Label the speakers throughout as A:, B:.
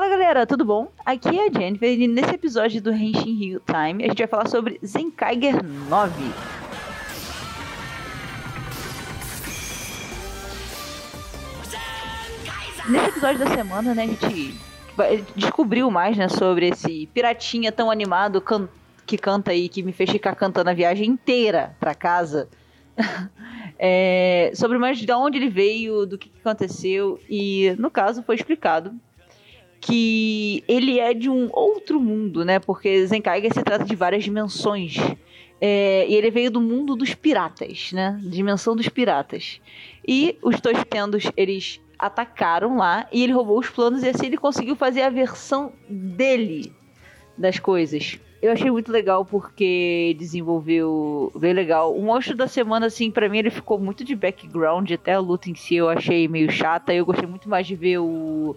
A: Fala galera, tudo bom? Aqui é a Jennifer e nesse episódio do Henshin Rio Time a gente vai falar sobre Zenkaiger 9. Nesse episódio da semana, né, a gente descobriu mais, né, sobre esse piratinha tão animado can que canta aí, que me fez ficar cantando a viagem inteira pra casa. é, sobre mais de onde ele veio, do que, que aconteceu, e no caso foi explicado que ele é de um outro mundo, né? Porque Zenkaiger se trata de várias dimensões. É, e ele veio do mundo dos piratas, né? Dimensão dos piratas. E os dois tendos, eles atacaram lá e ele roubou os planos e assim ele conseguiu fazer a versão dele das coisas. Eu achei muito legal porque desenvolveu bem legal. O monstro da semana, assim, para mim ele ficou muito de background, até a luta em si eu achei meio chata. Eu gostei muito mais de ver o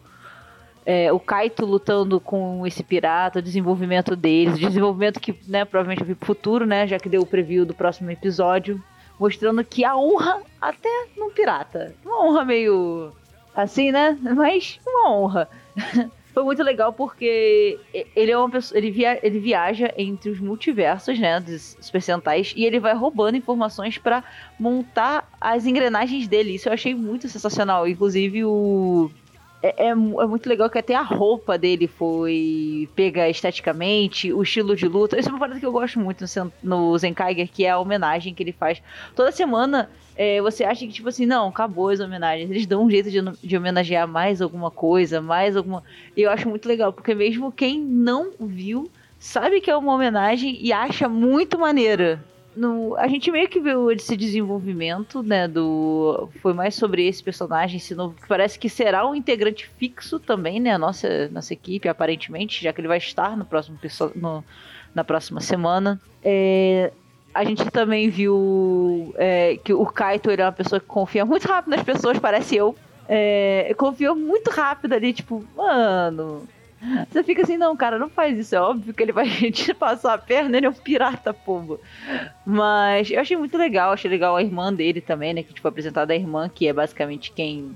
A: é, o Kaito lutando com esse pirata, o desenvolvimento deles, o desenvolvimento que, né, provavelmente vi pro futuro, né, já que deu o preview do próximo episódio, mostrando que a honra até num pirata. Uma honra meio assim, né? Mas uma honra. Foi muito legal porque ele é uma pessoa, ele, via, ele viaja entre os multiversos, né, dos Super Sentais, e ele vai roubando informações para montar as engrenagens dele. Isso eu achei muito sensacional. Inclusive o é, é, é, muito legal que até a roupa dele foi pega esteticamente, o estilo de luta. Isso é uma parada que eu gosto muito no, no que é a homenagem que ele faz. Toda semana é, você acha que, tipo assim, não, acabou as homenagens. Eles dão um jeito de, de homenagear mais alguma coisa, mais alguma. E eu acho muito legal, porque mesmo quem não viu sabe que é uma homenagem e acha muito maneira no, a gente meio que viu esse desenvolvimento, né? Do. Foi mais sobre esse personagem, esse novo, que parece que será um integrante fixo também, né? A nossa, nossa equipe, aparentemente, já que ele vai estar no próximo no, na próxima semana. É, a gente também viu é, que o Kaito ele é uma pessoa que confia muito rápido nas pessoas, parece eu. É, confiou muito rápido ali, tipo, mano, você fica assim, não, cara, não faz isso. É óbvio que ele vai te passar a perna, ele é um pirata, pombo. Mas eu achei muito legal, achei legal a irmã dele também, né? Que tipo, apresentada a irmã, que é basicamente quem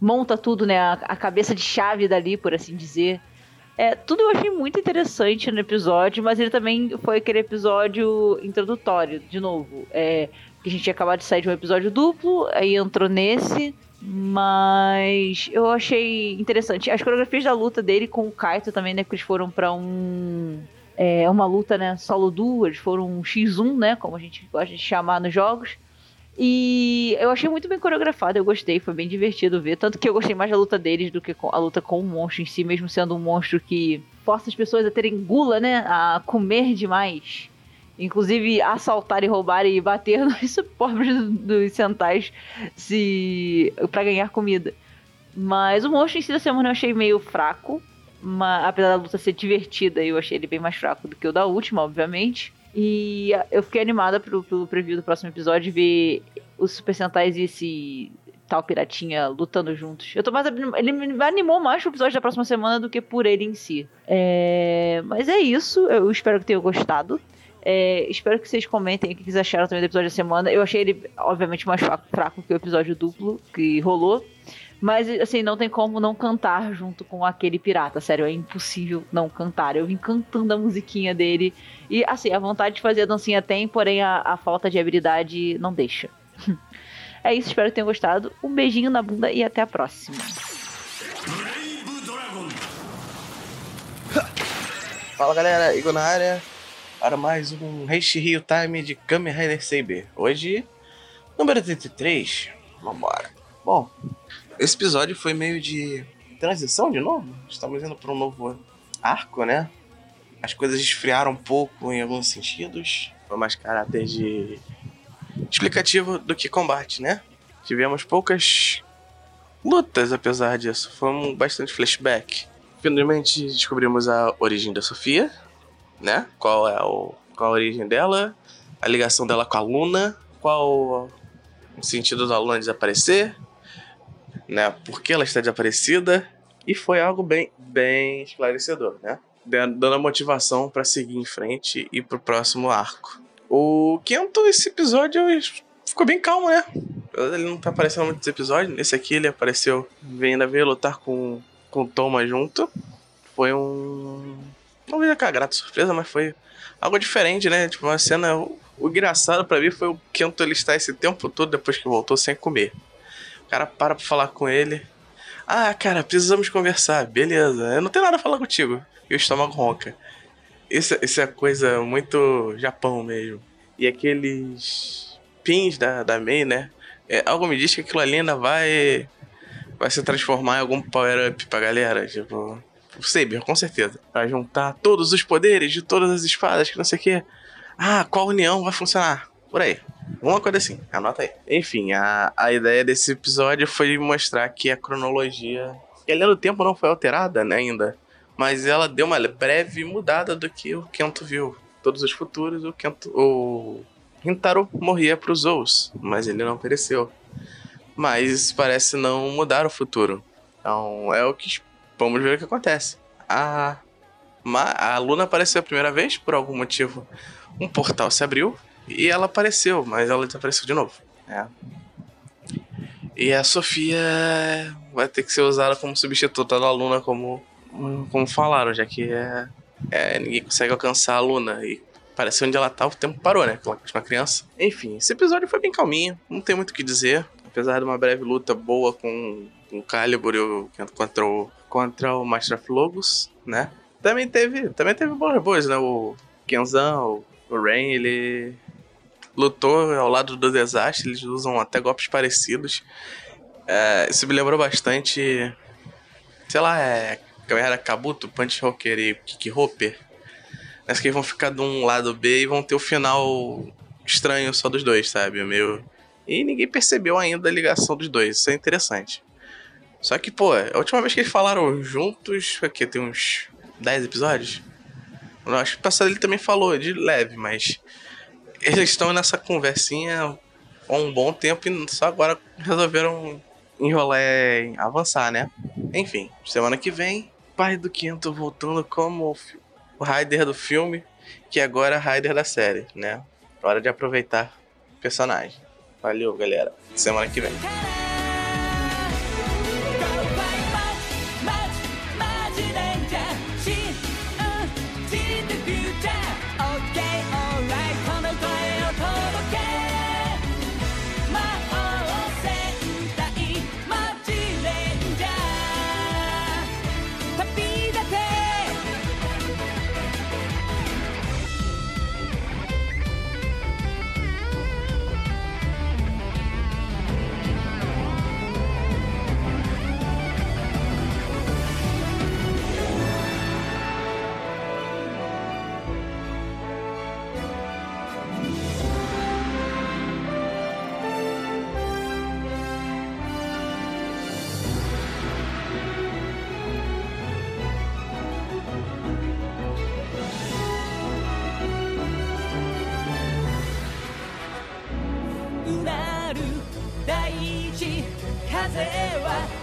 A: monta tudo, né? A, a cabeça de chave dali, por assim dizer. É, tudo eu achei muito interessante no episódio, mas ele também foi aquele episódio introdutório, de novo. É, que a gente tinha acabado de sair de um episódio duplo, aí entrou nesse. Mas eu achei interessante. As coreografias da luta dele com o Kaito também, né? Que eles foram para um. É uma luta, né? Solo eles foram um X1, né? Como a gente gosta de chamar nos jogos. E eu achei muito bem coreografado, eu gostei, foi bem divertido ver. Tanto que eu gostei mais da luta deles do que a luta com o monstro em si, mesmo sendo um monstro que força as pessoas a terem gula, né? A comer demais. Inclusive, assaltar e roubar e bater nos pobres dos centais se para ganhar comida. Mas o monstro em si da semana eu achei meio fraco. Apesar da luta ser divertida, eu achei ele bem mais fraco do que o da última, obviamente. E eu fiquei animada pelo, pelo preview do próximo episódio ver os Super Sentais e esse tal piratinha lutando juntos. Eu tô mais. Ele me animou mais pro episódio da próxima semana do que por ele em si. É, mas é isso. Eu espero que tenham gostado. É, espero que vocês comentem o que vocês acharam também do episódio da semana. Eu achei ele, obviamente, mais fraco, que o episódio duplo que rolou. Mas, assim, não tem como não cantar junto com aquele pirata. Sério, é impossível não cantar. Eu vim cantando a musiquinha dele. E, assim, a vontade de fazer a dancinha tem, porém a, a falta de habilidade não deixa. é isso, espero que tenham gostado. Um beijinho na bunda e até a próxima.
B: Fala galera, Igor na área para mais um Rio Time de Kamen Rider Saber. Hoje, número 33. Vambora. Bom, esse episódio foi meio de transição de novo. Estamos indo para um novo arco, né? As coisas esfriaram um pouco em alguns sentidos. Foi mais caráter de explicativo do que combate, né? Tivemos poucas lutas, apesar disso. Foi um bastante flashback. Finalmente descobrimos a origem da Sofia, né? Qual é o, qual a origem dela, a ligação dela com a Luna, qual o sentido da Luna desaparecer, né? Por que ela está desaparecida? E foi algo bem, bem esclarecedor, né? Dando a motivação para seguir em frente e pro próximo arco. O Kento, esse episódio ficou bem calmo, né? Ele não tá aparecendo muito nesse episódio. Nesse aqui ele apareceu, ainda ver lutar com, com o Toma junto. foi um. Não veio aquela grata surpresa, mas foi algo diferente, né? Tipo, uma cena. O, o engraçado para mim foi o Kento ele estar esse tempo todo depois que voltou sem comer. O cara para pra falar com ele. Ah, cara, precisamos conversar. Beleza, eu não tenho nada a falar contigo. E o estômago ronca. Isso, isso é coisa muito Japão mesmo. E aqueles pins da, da Mei, né? É, algo me diz que aquilo ali ainda vai vai se transformar em algum power-up pra galera. Tipo, o Saber, com certeza. Pra juntar todos os poderes de todas as espadas, que não sei o que. Ah, qual união vai funcionar? Por aí. Uma coisa assim, anota aí. Enfim, a, a ideia desse episódio foi mostrar que a cronologia. A linha do tempo não foi alterada né, ainda. Mas ela deu uma breve mudada do que o Kento viu. Todos os futuros, o Kento. O Rintaro morria pros Zous, mas ele não pereceu mas parece não mudar o futuro. Então é o que vamos ver o que acontece. A, a Luna apareceu a primeira vez, por algum motivo. Um portal se abriu e ela apareceu, mas ela desapareceu de novo. É. E a Sofia vai ter que ser usada como substituta da Luna, como, como falaram, já que é, é, ninguém consegue alcançar a Luna. E parece onde ela tá, o tempo parou, né? Ela é uma criança. Enfim, esse episódio foi bem calminho, não tem muito o que dizer apesar de uma breve luta boa com, com o Calibur e o, contra o, contra o Master of Logos, né? Também teve, também teve boas boas, né? O Kenzan, o, Rain, ele lutou ao lado do desastre, eles usam até golpes parecidos. É, isso me lembrou bastante, sei lá, é Kamehameha Kabuto, Punch Rocker e Kick Hopper. Acho que eles vão ficar de um lado B e vão ter o final estranho só dos dois, sabe? Meio e ninguém percebeu ainda a ligação dos dois. Isso é interessante. Só que, pô, a última vez que eles falaram juntos, aqui tem uns 10 episódios. Eu acho que o passado ele também falou de leve, mas eles estão nessa conversinha há um bom tempo e só agora resolveram enrolar e avançar, né? Enfim, semana que vem, pai do Quinto voltando como o Raider do filme, que agora é Raider da série, né? Hora de aproveitar o personagem. Valeu, galera. Semana que vem. 風は